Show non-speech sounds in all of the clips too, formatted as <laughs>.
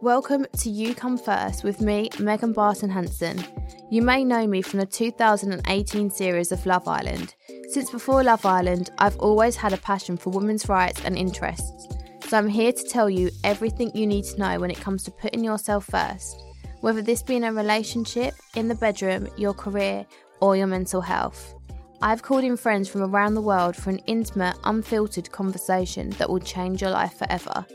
Welcome to You Come First with me, Megan Barton Hanson. You may know me from the 2018 series of Love Island. Since before Love Island, I've always had a passion for women's rights and interests. So I'm here to tell you everything you need to know when it comes to putting yourself first, whether this be in a relationship, in the bedroom, your career, or your mental health. I've called in friends from around the world for an intimate, unfiltered conversation that will change your life forever.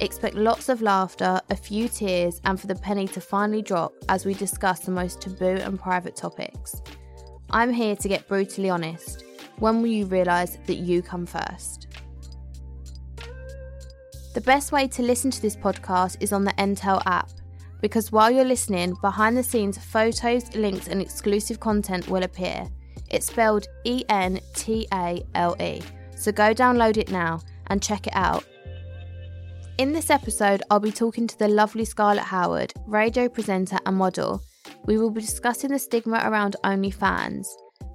Expect lots of laughter, a few tears, and for the penny to finally drop as we discuss the most taboo and private topics. I'm here to get brutally honest. When will you realise that you come first? The best way to listen to this podcast is on the Entale app, because while you're listening, behind the scenes photos, links, and exclusive content will appear. It's spelled E N T A L E, so go download it now and check it out. In this episode, I'll be talking to the lovely Scarlett Howard, radio presenter and model. We will be discussing the stigma around OnlyFans.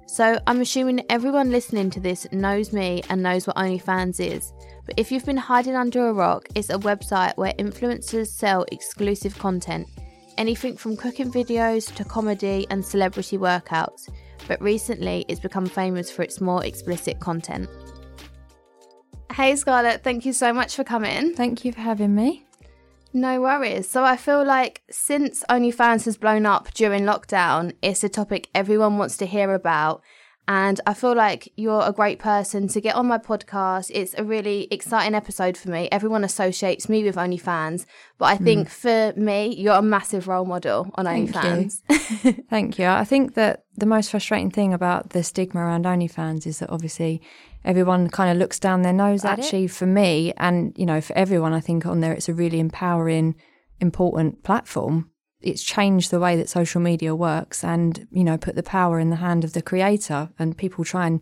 So, I'm assuming everyone listening to this knows me and knows what OnlyFans is. But if you've been hiding under a rock, it's a website where influencers sell exclusive content. Anything from cooking videos to comedy and celebrity workouts. But recently, it's become famous for its more explicit content. Hey Scarlett, thank you so much for coming. Thank you for having me. No worries. So I feel like since OnlyFans has blown up during lockdown, it's a topic everyone wants to hear about. And I feel like you're a great person to get on my podcast. It's a really exciting episode for me. Everyone associates me with OnlyFans, but I hmm. think for me, you're a massive role model on Thank OnlyFans. you. <laughs> <laughs> Thank you. I think that the most frustrating thing about the stigma around OnlyFans is that obviously everyone kind of looks down their nose. At it. actually, for me, and you know, for everyone, I think on there it's a really empowering, important platform. It's changed the way that social media works, and you know, put the power in the hand of the creator. And people try and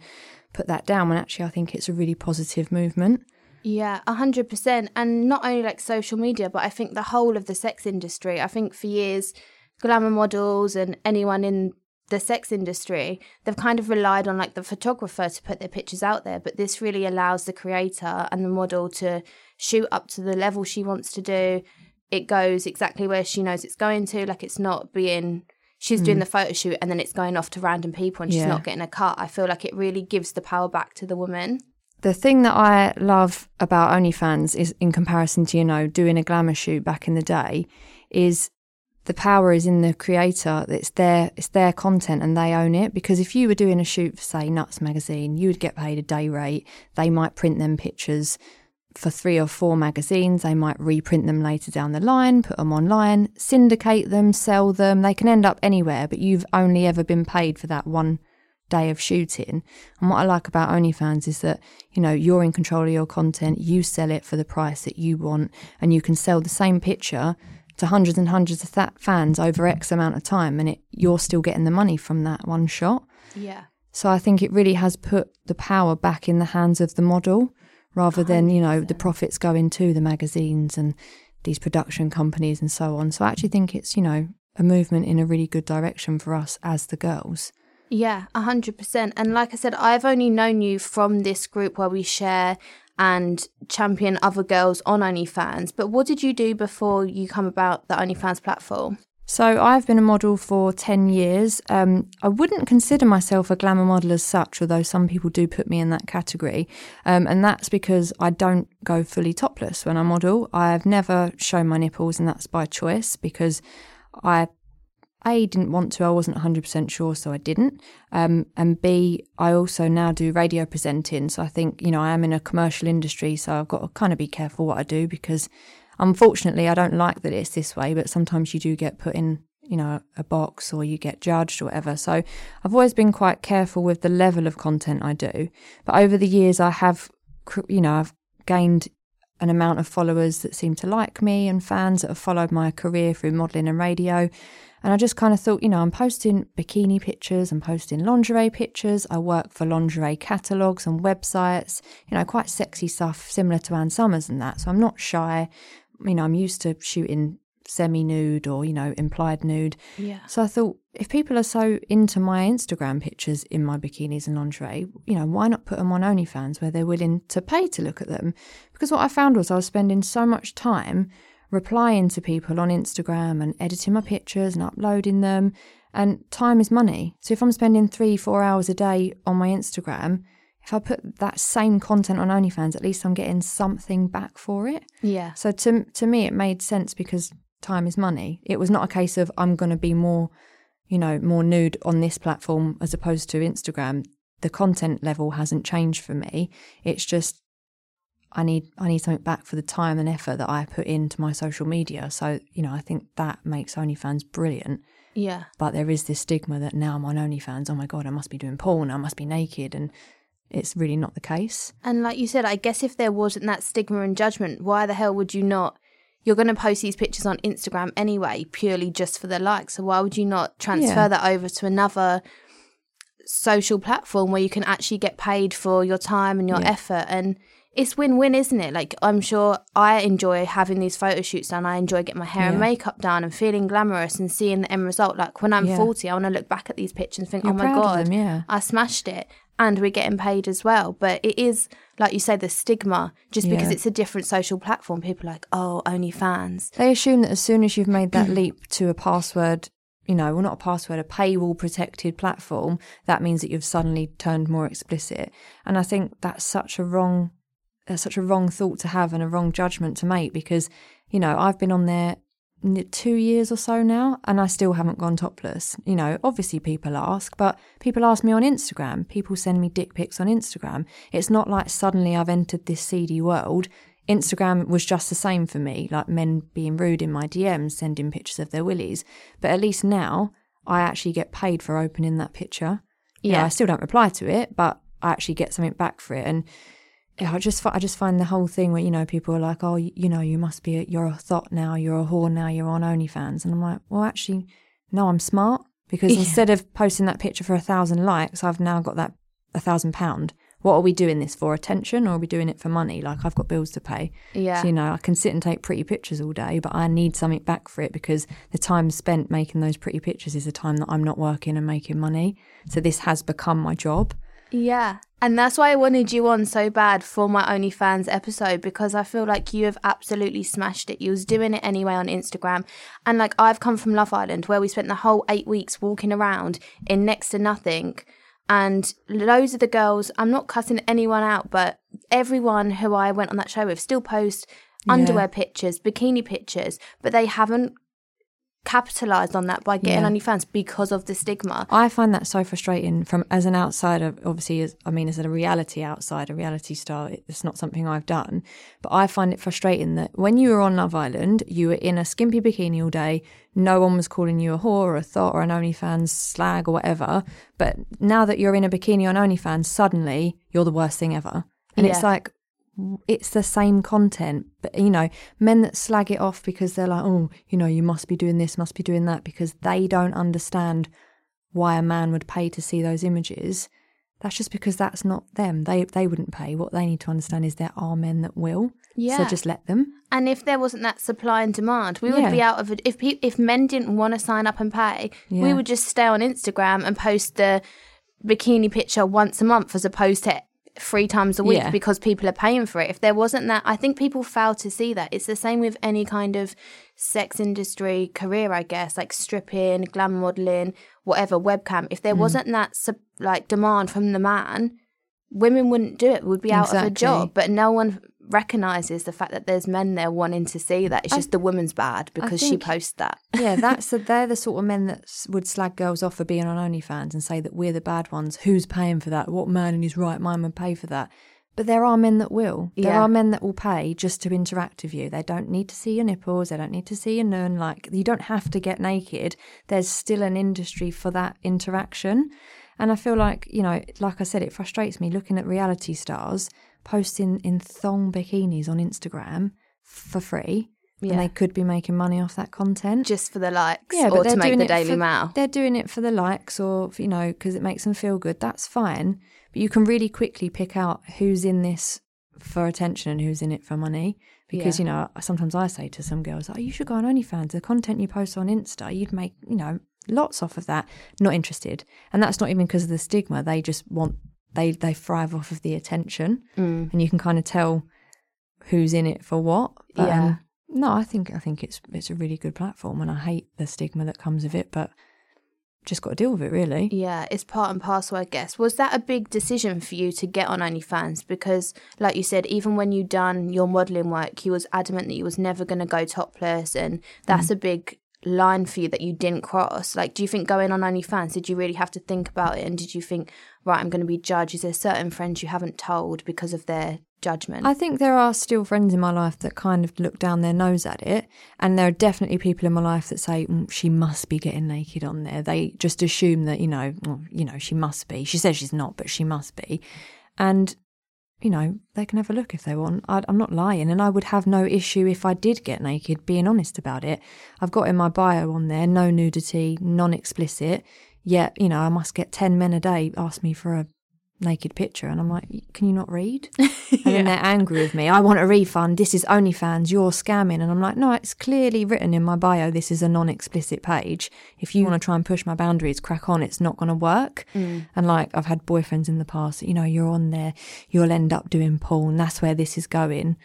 put that down. When actually, I think it's a really positive movement. Yeah, a hundred percent. And not only like social media, but I think the whole of the sex industry. I think for years, glamour models and anyone in the sex industry, they've kind of relied on like the photographer to put their pictures out there. But this really allows the creator and the model to shoot up to the level she wants to do. It goes exactly where she knows it's going to. Like it's not being she's doing hmm. the photo shoot and then it's going off to random people and she's Yeah. not getting a cut. I feel like it really gives the power back to the woman. The thing that I love about OnlyFans is, in comparison to you know doing a glamour shoot back in the day, is the power is in the creator. It's their it's their content and they own it. Because if you were doing a shoot for say Nuts magazine, you would get paid a day rate. They might print them pictures for three or four magazines. They might reprint them later down the line, put them online, syndicate them, sell them. They can end up anywhere, but you've only ever been paid for that one day of shooting. And what I like about OnlyFans is that, you know, you're in control of your content, you sell it for the price that you want, and you can sell the same picture to hundreds and hundreds of th- fans over X amount of time, and it, you're still getting the money from that one shot. Yeah. So I think it really has put the power back in the hands of the model rather than, you know, the profits going to the magazines and these production companies and so on. So I actually think it's, you know, a movement in a really good direction for us as the girls. Yeah, a hundred percent. And like I said, I've only known you from this group where we share and champion other girls on OnlyFans. But what did you do before you come about the OnlyFans platform? So I've been a model for 10 years. Um, I wouldn't consider myself a glamour model as such, although some people do put me in that category. Um, and that's because I don't go fully topless when I model. I've never shown my nipples, and that's by choice because I a didn't want to i wasn't 100% sure so i didn't. Um, and b i also now do radio presenting so i think you know i am in a commercial industry so i've got to kind of be careful what i do because unfortunately i don't like that it's this way but sometimes you do get put in you know a box or you get judged or whatever. So i've always been quite careful with the level of content i do but over the years i have you know i've gained an amount of followers that seem to like me and fans that have followed my career through modelling and radio and I just kind of thought, you know, I'm posting bikini pictures, I'm posting lingerie pictures. I work for lingerie catalogues and websites, you know, quite sexy stuff similar to Ann Summers and that. So I'm not shy. You know, I'm used to shooting semi nude or, you know, implied nude. Yeah. So I thought, if people are so into my Instagram pictures in my bikinis and lingerie, you know, why not put them on OnlyFans where they're willing to pay to look at them? Because what I found was I was spending so much time replying to people on Instagram and editing my pictures and uploading them. And time is money. So if I'm spending three, four hours a day on my Instagram, if I put that same content on OnlyFans, at least I'm getting something back for it. Yeah. So to to me, it made sense because time is money. It was not a case of I'm going to be more, you know, more nude on this platform as opposed to Instagram. The content level hasn't changed for me. It's just I need I need something back for the time and effort that I put into my social media. So, you know, I think that makes OnlyFans brilliant. Yeah. But there is this stigma that now I'm on OnlyFans, oh my God, I must be doing porn, I must be naked and it's really not the case. And like you said, I guess if there wasn't that stigma and judgment, why the hell would you not you're going to post these pictures on Instagram anyway, purely just for the likes. So why would you not transfer Yeah. that over to another social platform where you can actually get paid for your time and your Yeah. effort? And it's win-win, isn't it? Like I'm sure I enjoy having these photo shoots done. I enjoy getting my hair and makeup done and feeling glamorous and seeing the end result. Like when I'm Yeah. 40, I want to look back at these pictures and think, You're oh my god, them, yeah. I smashed it. And we're getting paid as well. But it is, like you say, the stigma, just because Yeah. it's a different social platform. People are like, oh, only fans. They assume that as soon as you've made that <clears throat> leap to a password, you know, well, not a password, a paywall protected platform, that means that you've suddenly turned more explicit. And I think that's such a wrong, that's such a wrong thought to have and a wrong judgment to make because, you know, I've been on there two years or so now and I still haven't gone topless. You know, obviously people ask, but people ask me on Instagram. People send me dick pics on Instagram. It's not like suddenly I've entered this seedy world. Instagram was just the same for me, like men being rude in my DMs, sending pictures of their willies. But at least now I actually get paid for opening that picture. You know, Yeah. I still don't reply to it, but I actually get something back for it. And yeah, I just I just find the whole thing where you know people are like, oh, you, know, you must be a, you're a thought now, you're a whore now, you're on OnlyFans, and I'm like, well, actually, no, I'm smart because Yeah. instead of posting that picture for a thousand likes, I've now got that a thousand pound. What are we doing this for? Attention, or are we doing it for money? Like I've got bills to pay. Yeah. So, you know, I can sit and take pretty pictures all day, but I need something back for it because the time spent making those pretty pictures is the time that I'm not working and making money. So this has become my job. Yeah. And that's why I wanted you on so bad for my OnlyFans episode because I feel like you have absolutely smashed it. You was doing it anyway on Instagram. And like I've come from Love Island where we spent the whole eight weeks walking around in next to nothing. And loads of the girls, I'm not cutting anyone out, but everyone who I went on that show with still post underwear pictures, bikini pictures, but they haven't capitalized on that by getting Yeah. OnlyFans because of the stigma. I find that so frustrating from as an outsider. Obviously, as I mean, as a reality outsider, a reality star, it's not something I've done. But I find it frustrating that when you were on Love Island, you were in a skimpy bikini all day. No one was calling you a whore or a thought or an OnlyFans slag or whatever. But now that you're in a bikini on OnlyFans, suddenly you're the worst thing ever. And it's like it's the same content, but you know, men that slag it off because they're like, oh, you know, you must be doing this, must be doing that, because they don't understand why a man would pay to see those images. that's just because that's not them. They they wouldn't pay. What they need to understand is there are men that will. Yeah. So just let them. And if there wasn't that supply and demand, we would Yeah. be out of it. If pe- if men didn't want to sign up and pay, we would just stay on Instagram and post the bikini picture once a month as opposed to three times a week Yeah. because people are paying for it. If there wasn't that, I think people fail to see that. It's the same with any kind of sex industry career, I guess, like stripping, glam modeling, whatever, webcam. If there Mm. wasn't that like demand from the man, women wouldn't do it. Would be out of a job. But no one recognizes the fact that there's men there wanting to see that. It's just the woman's bad because she posts that. Yeah, <laughs> that's the, they're the sort of men that would slag girls off for being on OnlyFans and say that we're the bad ones. Who's paying for that? What man in his right mind would pay for that? But there are men that will. There Yeah. are men that will pay just to interact with you. They don't need to see your nipples. They don't need to see your nun. Like you don't have to get naked. There's still an industry for that interaction. And I feel like you know, like I said, it frustrates me looking at reality stars posting in thong bikinis on Instagram for free. Yeah. And they could be making money off that content Just for the likes yeah, or but to they're make doing the Daily for, Mail. They're doing it for the likes or, you know, because it makes them feel good. That's fine. But you can really quickly pick out who's in this for attention and who's in it for money. Because, Yeah. you know, sometimes I say to some girls, oh, you should go on OnlyFans. The content you post on Insta, you'd make, you know, lots off of that. Not interested. And that's not even because of the stigma. They just want, they, they thrive off of the attention. Mm. And you can kind of tell who's in it for what. But, Yeah. um, no, I think I think it's it's a really good platform, and I hate the stigma that comes with it, but just got to deal with it, really. Yeah, it's part and parcel, I guess. Was that a big decision for you to get on OnlyFans? Because, like you said, even when you done your modelling work, you was adamant that you was never going to go topless, and that's a big line for you that you didn't cross. Like, do you think going on OnlyFans, did you really have to think about it? And did you think, right, I'm going to be judged? Is there certain friends you haven't told because of their judgment? I think there are still friends in my life that kind of look down their nose at it, and there are definitely people in my life that say mm, she must be getting naked on there. They just assume that you know, well, you know, she must be. She says she's not, but she must be, and you know, they can have a look if they want. I, I'm not lying, and I would have no issue if I did get naked. Being honest about it, I've got in my bio on there no nudity, non-explicit. Yet, you know, I must get ten men a day ask me for a naked picture, and I'm like, can you not read? <laughs> And then they're angry with me. I want a refund. This is OnlyFans. You're scamming. And I'm like, no, it's clearly written in my bio. This is a non-explicit page. If you mm. want to try and push my boundaries, crack on. It's not going to work. Mm. And like, I've had boyfriends in the past. You know, you're on there. You'll end up doing porn. That's where this is going.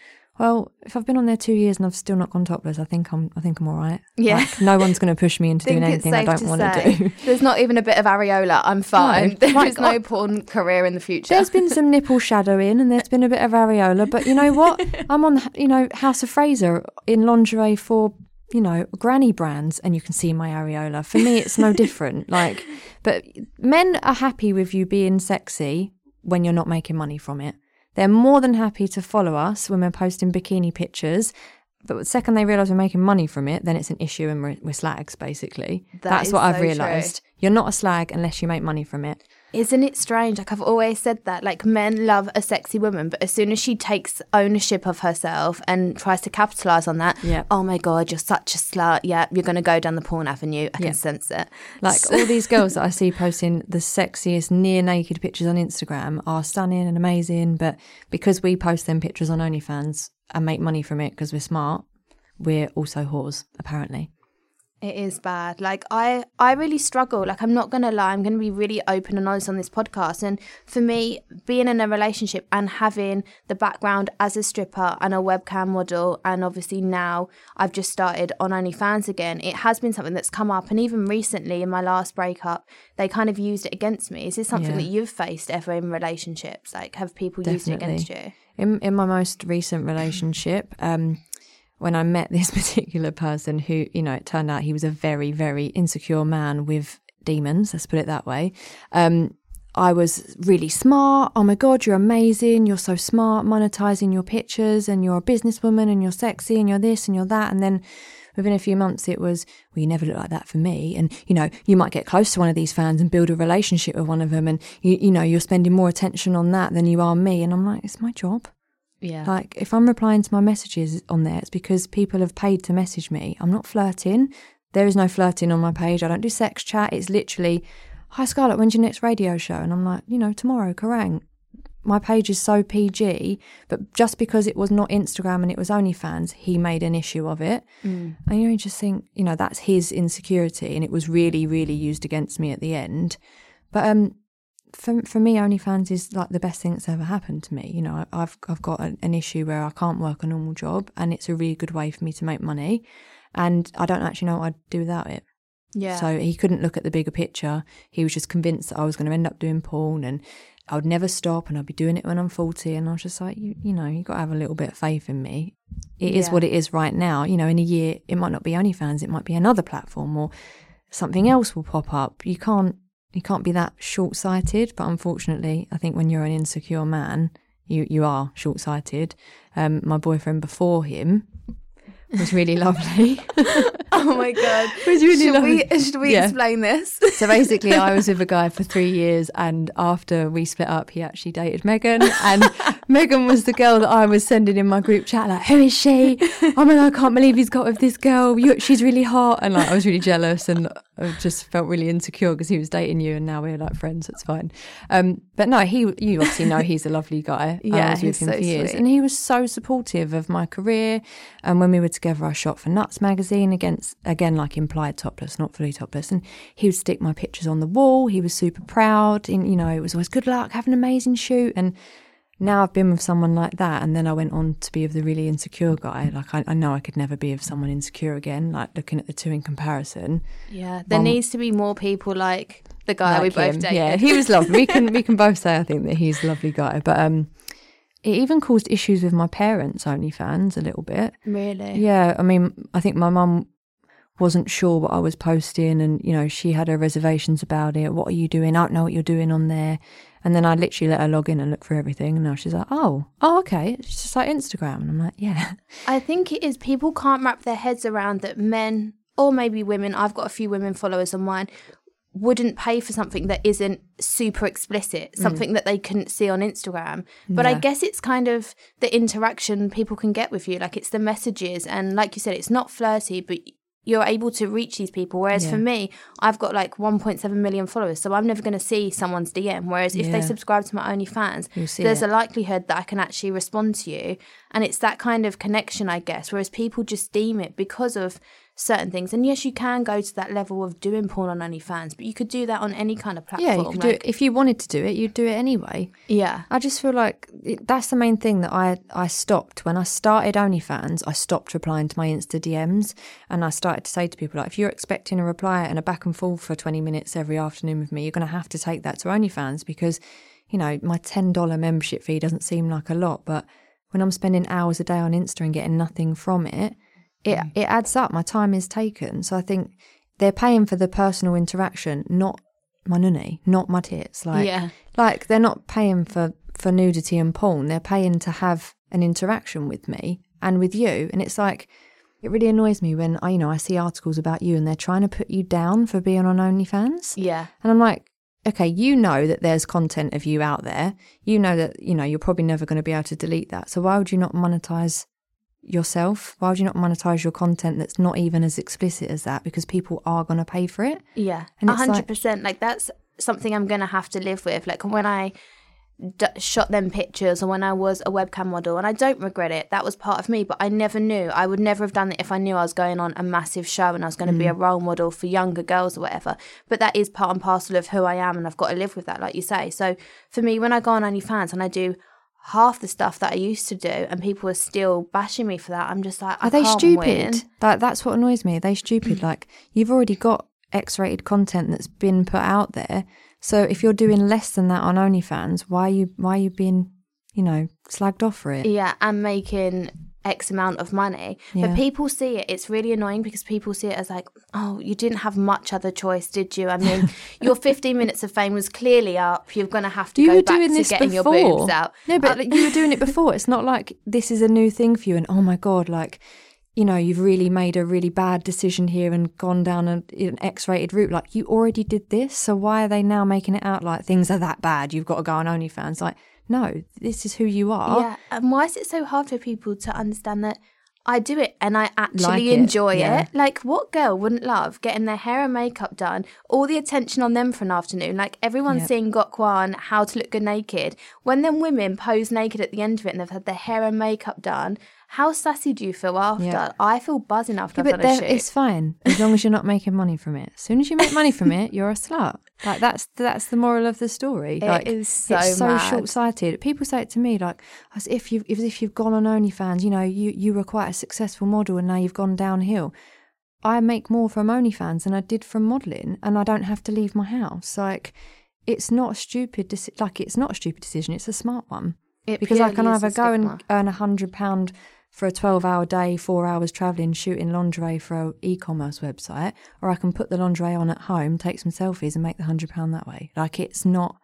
Well, if I've been on there two years and I've still not gone topless, I think I'm. I think I'm all right. Yeah. Like, no one's going to push me into <laughs> doing anything I don't want to do. <laughs> There's not even a bit of areola. I'm fine. <laughs> There is like, no porn career in the future. There's been some nipple shadowing and there's been a bit of areola, but you know what? I'm on, you know, House of Fraser in lingerie for, you know, granny brands and you can see my areola. For me, it's no different. Like, but men are happy with you being sexy when you're not making money from it. They're more than happy to follow us when we're posting bikini pictures. But the second they realise we're making money from it, then it's an issue and we're, we're slags, basically. That That's what I've so true. realised. You're not a slag unless you make money from it. Isn't it strange? Like I've always said that, like men love a sexy woman, but as soon as she takes ownership of herself and tries to capitalize on that, Yep. oh my god, you're such a slut. Yeah, you're gonna go down the porn avenue. I can sense it. Like So- <laughs> all these girls that I see posting the sexiest near naked pictures on Instagram are stunning and amazing, but because we post them pictures on OnlyFans and make money from it because we're smart, we're also whores, apparently. It is bad. Like I I really struggle. Like I'm not going to lie. I'm going to be really open and honest on this podcast. And for me, being in a relationship and having the background as a stripper and a webcam model and obviously now I've just started on OnlyFans again. It has been something that's come up and even recently in my last breakup, they kind of used it against me. Is this something Yeah. that you've faced ever in relationships? Like have people used it against you? In in my most recent relationship, um, when I met <laughs> this particular person who, you know, it turned out he was a very, very insecure man with demons, let's put it that way. Um, I was really smart. Oh my God, you're amazing. You're so smart, monetizing your pictures, and you're a businesswoman, and you're sexy, and you're this, and you're that. And then within a few months, it was, well, you never look like that for me. And, you know, you might get close to one of these fans and build a relationship with one of them. And, you, you know, you're spending more attention on that than you are me. And I'm like, it's my job. Yeah. Like, if I'm replying to my messages on there, it's because people have paid to message me. I'm not flirting. There is no flirting on my page. I don't do sex chat. It's literally, Hi Scarlett, when's your next radio show? And I'm like, you know, tomorrow, Kerrang. My page is so PG, but just because it was not Instagram and it was OnlyFans, he made an issue of it. And you know, you just think, you know, that's his insecurity, and it was really, really used against me at the end. But um, for for me, OnlyFans is like the best thing that's ever happened to me. You know, I've I've got an, an issue where I can't work a normal job, and it's a really good way for me to make money, and I don't actually know what I'd do without it. Yeah. So he couldn't look at the bigger picture. He was just convinced that I was going to end up doing porn, and I would never stop, and I'd be doing it when I'm 40. And I was just like, you, you know, you got to have a little bit of faith in me. It is Yeah. what it is right now. You know, in a year, it might not be OnlyFans, it might be another platform, or something else will pop up. You can't you can't be that short sighted. But unfortunately, I think when you're an insecure man, you you are short sighted. Um, my boyfriend before him was really lovely. <laughs> oh my god. <laughs> was really should lovely. we <laughs> should we Yeah. explain this? So basically, I was with a guy for three years, and after we split up, he actually dated Megan, and Megan was the girl that I was sending in my group chat, like, "Who is she? Oh my god, I can't believe he's got with this girl. You, she's really hot." And like, I was really jealous, and I just felt really insecure because he was dating you, and now we're like friends. It's fine. Um, but no, he, you obviously know he's a lovely guy. I Yeah, was with he's him so for years, sweet. and he was so supportive of my career. And when we were together, I shot for Nuts magazine against again like implied topless, not fully topless. And he would stick my pictures on the wall. He was super proud. And you know, it was always good luck, have an amazing shoot. And now I've been with someone like that, and then I went on to be with the really insecure guy. Like I, I know I could never be with someone insecure again. Like looking at the two in comparison, Yeah. There One- needs to be more people like the guy we both him. dated. Yeah, <laughs> he was lovely. We can we can both say I think that he's a lovely guy, but um, it even caused issues with my parents' OnlyFans a little bit. really. Yeah, I mean, I think my mum wasn't sure what I was posting, and you know, she had her reservations about it. What are you doing? I don't know what you're doing on there. And then I literally let her log in and look for everything, and now she's like, "Oh, oh, okay, it's just like Instagram." And I'm like, "Yeah, <laughs> I think it is people can't wrap their heads around that men or maybe women, I've got a few women followers on mine, wouldn't pay for something that isn't super explicit, mm. something that they couldn't see on Instagram. But I guess it's kind of the interaction people can get with you. Like it's the messages and like you said, it's not flirty, but you're able to reach these people. Whereas for me, I've got like 1.7 million followers, so I'm never going to see someone's DM. Whereas if they subscribe to my OnlyFans, there's it. a likelihood that I can actually respond to you. And it's that kind of connection, I guess. Whereas people just deem it because of certain things. And yes, you can go to that level of doing porn on OnlyFans, but you could do that on any kind of platform. yeah." You could do it if you wanted to do it. You'd do it anyway. Yeah. I just feel like it, that's the main thing that I, I stopped. When I started OnlyFans, I stopped replying to my Insta DMs and I started to say to people, like, if you're expecting a reply and a back and forth for 20 minutes every afternoon with me, you're going to have to take that to OnlyFans because, you know, my $10 membership fee doesn't seem like a lot, but when I'm spending hours a day on Insta and getting nothing from it, it, mm. it adds up. My time is taken. So I think they're paying for the personal interaction, not my nunny, not my tits. Like, Yeah. like they're not paying for for nudity and porn. They're paying to have an interaction with me and with you. And it's like it really annoys me when I, you know, I see articles about you and they're trying to put you down for being on OnlyFans. Yeah. And I'm like, okay, you know that there's content of you out there. You know that, you know, you're probably never going to be able to delete that. So why would you not monetize yourself? Why would you not monetize your content that's not even as explicit as that? Because people are going to pay for it. Yeah, And a hundred percent. Like that's something I'm gonna have to live with. Like when I d- shot them pictures, or when I was a webcam model, and I don't regret it. That was part of me, but I never knew. I would never have done it if I knew I was going on a massive show and I was going to be mm. a role model for younger girls or whatever. But that is part and parcel of who I am, and I've got to live with that, like you say. So for me, when I go on OnlyFans and I do. Half the stuff that I used to do, and people are still bashing me for that. I'm just like, Are they stupid? win. That that's what annoys me. Are they stupid? Mm. like you've already got X-rated content that's been put out there. So if you're doing less than that on OnlyFans, why are you why are you being, you know, slagged off for it? Yeah, and making X amount of money. Yeah. But people see it. It's really annoying because people see it as like, oh, you didn't have much other choice, did you? I mean, <laughs> your 15 minutes of fame was clearly up. You're going to have to You go were back doing to this getting before. your boobs out. No, but Uh, like, you were doing it <laughs> before. It's not like this is a new thing for you. And oh my god, like you know, you've really made a really bad decision here and gone down a, an X-rated route. Like you already did this, so why are they now making it out like things are that bad? You've got to go on OnlyFans. Like no, this is who you are. Yeah, and why is it so hard for people to understand that I do it and I actually Like it, enjoy yeah. it. Like, what girl wouldn't love getting their hair and makeup done, all the attention on them for an afternoon? Like, everyone's Yep. seeing Gok Wan, how to look good naked. When them women pose naked at the end of it and they've had their hair and makeup done, how sassy do you feel after? Yeah. I feel buzzing after Yeah, I've but done a shoot. it's fine as long as you're not making money from it. As soon as you make money from it, you're a slut. Like that's that's the moral of the story. It like is so it's so short sighted. People say it to me like as if you as if you've gone on OnlyFans. You know, you you were quite a successful model and now you've gone downhill. I make more from OnlyFans than I did from modelling, and I don't have to leave my house. Like, it's not a stupid. Deci- like, it's not a stupid decision. It's a smart one It because I can either go stigma. and earn a hundred pound for a twelve hour day, four hours travelling, shooting lingerie for a e-commerce website, or I can put the lingerie on at home, take some selfies, and make the hundred pound that way. Like it's not,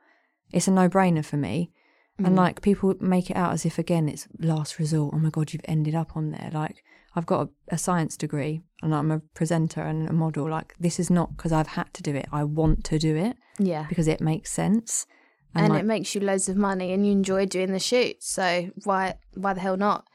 it's a no brainer for me. And Mm. like people make it out as if again it's last resort. Oh my god, you've ended up on there. Like I've got a, a science degree and I'm a presenter and a model. Like this is not because I've had to do it. I want to do it yeah. because it makes sense. and like, it makes you loads of money and you enjoy doing the shoots. So why why the hell not?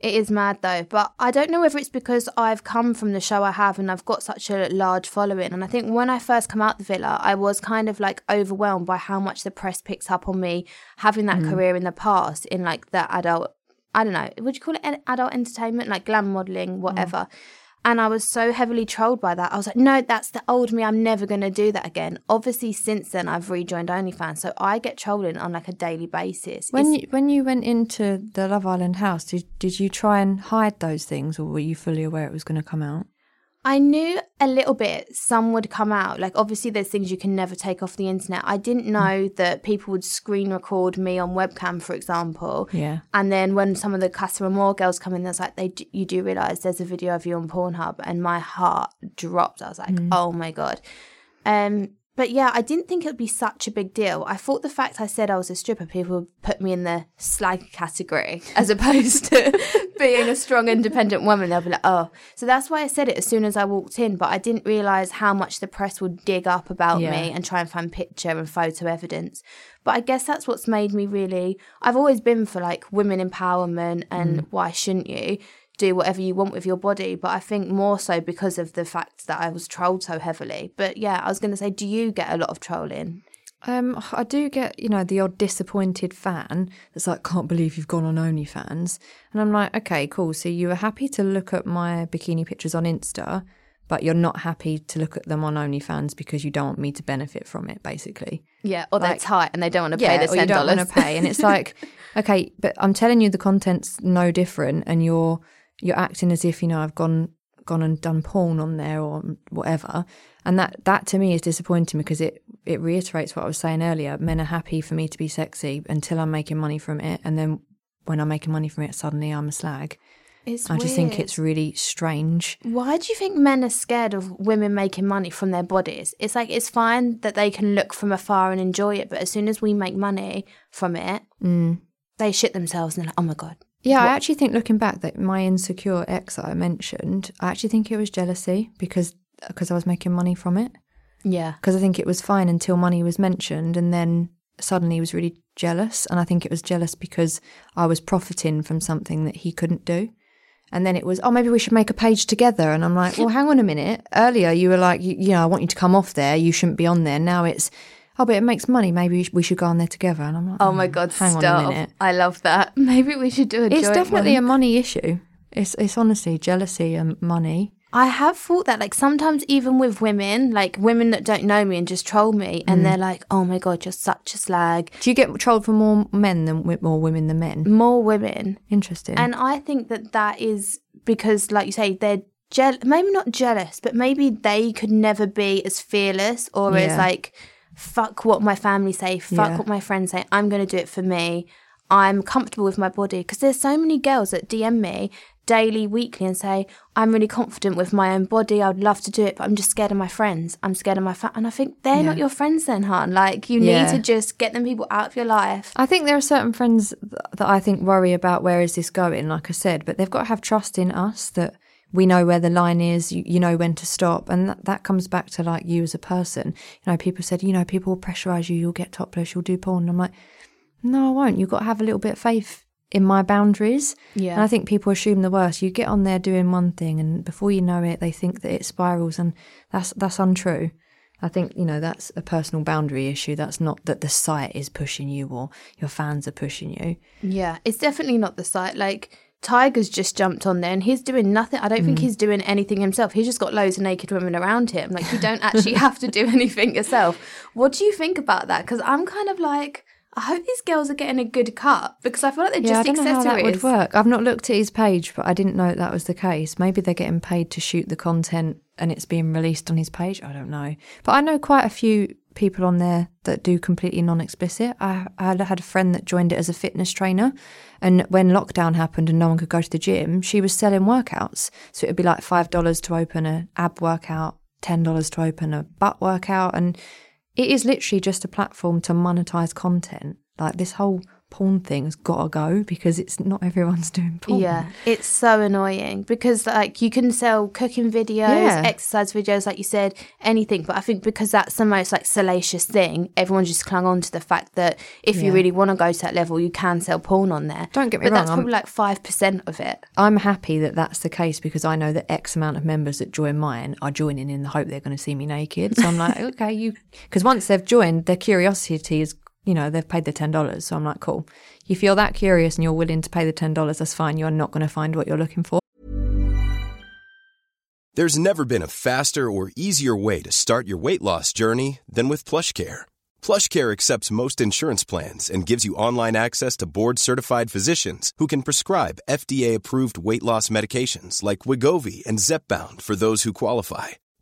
It is mad though, but I don't know whether it's because I've come from the show I have and I've got such a large following. And I think when I first come out the villa, I was kind of like overwhelmed by how much the press picks up on me having that mm. career in the past in like the adult, I don't know, would you call it adult entertainment, like glam modeling, mm. whatever. And I was so heavily trolled by that. I was like, no, that's the old me. I'm never going to do that again. Obviously, since then, I've rejoined OnlyFans. So I get trolling on like a daily basis. When It's- you when you went into the Love Island house, did did you try and hide those things, or were you fully aware it was going to come out? I knew a little bit some would come out. Like, obviously, there's things you can never take off the internet. I didn't know that people would screen record me on webcam, for example. Yeah. And then when some of the customer More girls come in, there's like, they you do realize there's a video of you on Pornhub, and my heart dropped. I was like, oh my god. Um, but yeah, I didn't think it would be such a big deal. I thought the fact I said I was a stripper, people would put me in the slag category <laughs> as opposed to <laughs> being a strong, independent woman. They'll be like, oh. So that's why I said it as soon as I walked in, but I didn't realize how much the press would dig up about Yeah. me and try and find picture and photo evidence. But I guess that's what's made me really. I've always been for like women empowerment and mm. why shouldn't you? Do whatever you want with your body. But I think more so because of the fact that I was trolled so heavily. But yeah, I was going to say, do you get a lot of trolling? Um, I do get, you know, the odd disappointed fan that's like, can't believe you've gone on OnlyFans. And I'm like, okay, cool. So you were happy to look at my bikini pictures on Insta, but you're not happy to look at them on OnlyFans because you don't want me to benefit from it, basically. Yeah, or they're Like- tight and they don't want to pay the or you don't want to pay. And it's like, <laughs> okay, but I'm telling you the content's no different and you're you're acting as if, you know, I've gone gone and done porn on there or whatever. And that that to me is disappointing because it it reiterates what I was saying earlier. Men are happy for me to be sexy until I'm making money from it and then when I'm making money from it suddenly I'm a slag. It's I just think it's really strange. Why do you think men are scared of women making money from their bodies? It's like it's fine that they can look from afar and enjoy it, but as soon as we make money from it, mm. they shit themselves and they're like, oh my god. Yeah, I actually think looking back that my insecure ex that I mentioned, I actually think it was jealousy because because I was making money from it. Yeah. because I think it was fine until money was mentioned, and then suddenly he was really jealous. And I think it was jealous because I was profiting from something that he couldn't do. And then it was, oh, maybe we should make a page together. And I'm like, well, hang on a minute. Earlier, you were like, you, you know, I want you to come off there. You shouldn't be on there. Now it's, oh, but it makes money. Maybe we should go on there together. And I'm like, Oh my "Mm, god, hang stop. on a minute. I love that. <laughs> Maybe we should do a It's joint definitely one. a money issue. It's it's honestly jealousy and money. I have thought that, like, sometimes even with women, like women that don't know me and just troll me, and they're like, oh my God, you're such a slag. Do you get trolled for more men than wi- more women than men? More women. Interesting. And I think that that is because, like you say, they're jeal- maybe not jealous, but maybe they could never be as fearless or as like, fuck what my family say, fuck Yeah. what my friends say. I'm going to do it for me. I'm comfortable with my body because there's so many girls that DM me daily, weekly, and say I'm really confident with my own body. I'd love to do it, but I'm just scared of my friends. I'm scared of my fa-. and I think they're not your friends then, hon. Like you Yeah. need to just get them people out of your life. I think there are certain friends th- that I think worry about where is this going, like I said, but they've got to have trust in us that we know where the line is, you, you know when to stop. And that, that comes back to like you as a person. You know, people said, you know, people will pressurize you, you'll get topless, you'll do porn. And I'm like, no, I won't. You've got to have a little bit of faith in my boundaries. Yeah. And I think people assume the worst. You get on there doing one thing and before you know it they think that it spirals and that's that's untrue. I think, you know, that's a personal boundary issue. That's not that the site is pushing you or your fans are pushing you. Yeah, it's definitely not the site. Like Tyga's just jumped on there and he's doing nothing. I don't Mm. think he's doing anything himself. He's just got loads of naked women around him. Like you don't actually <laughs> have to do anything yourself. What do you think about that? Because I'm kind of like, I hope these girls are getting a good cut because I feel like they're Yeah, I just don't know how that would work. I've not looked at his page, but I didn't know that, that was the case. Maybe they're getting paid to shoot the content and it's being released on his page. I don't know. But I know quite a few people on there that do completely non-explicit. I, I had- a friend that joined it as a fitness trainer, and when lockdown happened and no one could go to the gym, she was selling workouts. So it would be like five dollars to open a ab workout, ten dollars to open a butt workout, and it is literally just a platform to monetize content. Like this whole porn thing has got to go because it's not everyone's doing porn. Yeah, it's so annoying because like you can sell cooking videos, Yeah. exercise videos, like you said, anything. But I think because that's the most like salacious thing, everyone just clung on to the fact that if you really want to go to that level, you can sell porn on there. Don't get me but wrong, that's I'm- probably like five percent of it. I'm happy that that's the case because I know that X amount of members that join mine are joining in the hope they're going to see me naked. So I'm like, <laughs> okay, you, because once they've joined, their curiosity is, you know, they've paid the ten dollars. So I'm like, cool. If you're that curious and you're willing to pay the ten dollars, that's fine. You're not going to find what you're looking for. There's never been a faster or easier way to start your weight loss journey than with PlushCare. PlushCare accepts most insurance plans and gives you online access to board-certified physicians who can prescribe FDA-approved weight loss medications like Wegovy and Zepbound for those who qualify.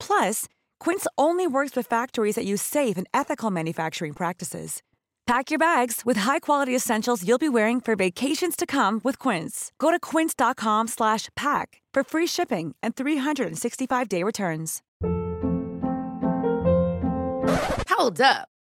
Plus, Quince only works with factories that use safe and ethical manufacturing practices. Pack your bags with high-quality essentials you'll be wearing for vacations to come with Quince. Go to quince.com slash pack for free shipping and 365-day returns. Hold up.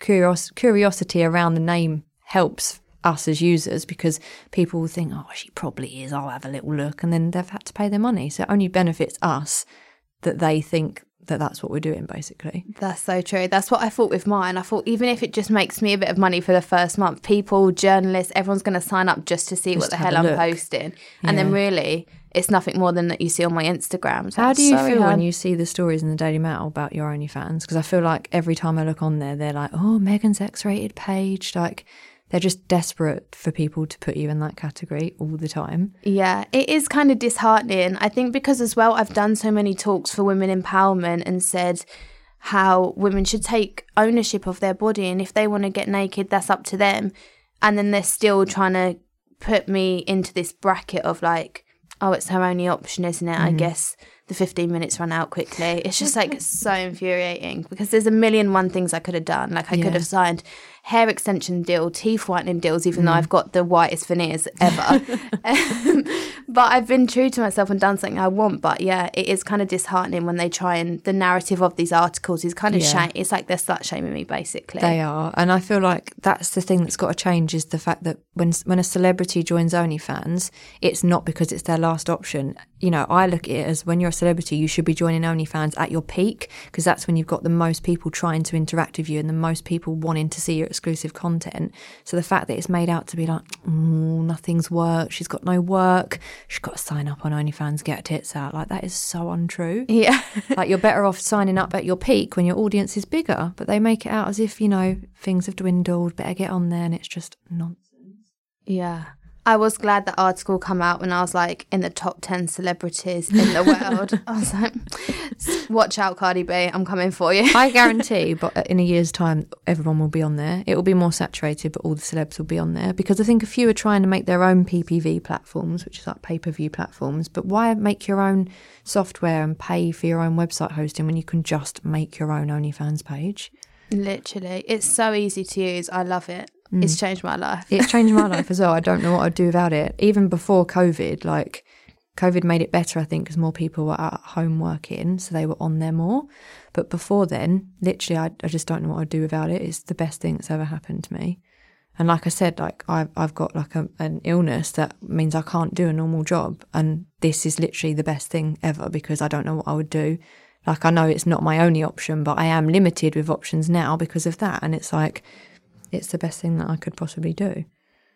curios- curiosity around the name helps us as users because people will think, oh, she probably is. I'll have a little look. And then they've had to pay their money. So it only benefits us that they think that that's what we're doing, basically. That's so true. That's what I thought with mine. I thought even if it just makes me a bit of money for the first month, people, journalists, everyone's going to sign up just to see Just what the hell I'm look. posting. And then really, it's nothing more than that you see on my Instagram. So How do you so feel hard. when you see the stories in the Daily Mail about your OnlyFans? Because I feel like every time I look on there, they're like, oh, Megan's X rated page. Like, they're just desperate for people to put you in that category all the time. Yeah, it is kind of disheartening. I think because as well, I've done so many talks for women empowerment and said how women should take ownership of their body. And if they want to get naked, that's up to them. And then they're still trying to put me into this bracket of like, oh, it's her only option, isn't it? I mm. guess the 15 minutes run out quickly. It's just like <laughs> so infuriating because there's a million one things I could have done. Like I Yeah. could have signed hair extension deal, teeth whitening deals, even though I've got the whitest veneers ever. <laughs> Um, but I've been true to myself and done something I want. But yeah, it is kind of disheartening when they try and the narrative of these articles is kind of Yeah. shame. It's like they're slut shaming me basically. They are, and I feel like that's the thing that's got to change is the fact that when when a celebrity joins OnlyFans, it's not because it's their last option. You know, I look at it as when you're a celebrity, you should be joining OnlyFans at your peak because that's when you've got the most people trying to interact with you and the most people wanting to see your exclusive content. So the fact that it's made out to be like, oh, nothing's worked, she's got no work, she's got to sign up on OnlyFans, get tits out, like that is so untrue. Yeah. <laughs> like you're better off signing up at your peak when your audience is bigger, but they make it out as if, you know, things have dwindled, better get on there, and it's just nonsense. Yeah. I was glad that article come out when I was like in the top 10 celebrities in the <laughs> world. I was like, watch out, Cardi B, I'm coming for you. I guarantee, but in a year's time, everyone will be on there. It will be more saturated, but all the celebs will be on there because I think a few are trying to make their own PPV platforms, which is like pay per view platforms. But why make your own software and pay for your own website hosting when you can just make your own OnlyFans page? Literally. It's so easy to use. I love it. Mm. It's changed my life. It's changed my life <laughs> as well. I don't know what I'd do without it. Even before COVID, like COVID made it better, I think, because more people were at home working, so they were on there more. But before then, literally, I, I just don't know what I'd do without it. It's the best thing that's ever happened to me. And like I said, like I've I've got like a, an illness that means I can't do a normal job, and this is literally the best thing ever because I don't know what I would do. Like I know it's not my only option, but I am limited with options now because of that, and it's like it's the best thing that I could possibly do.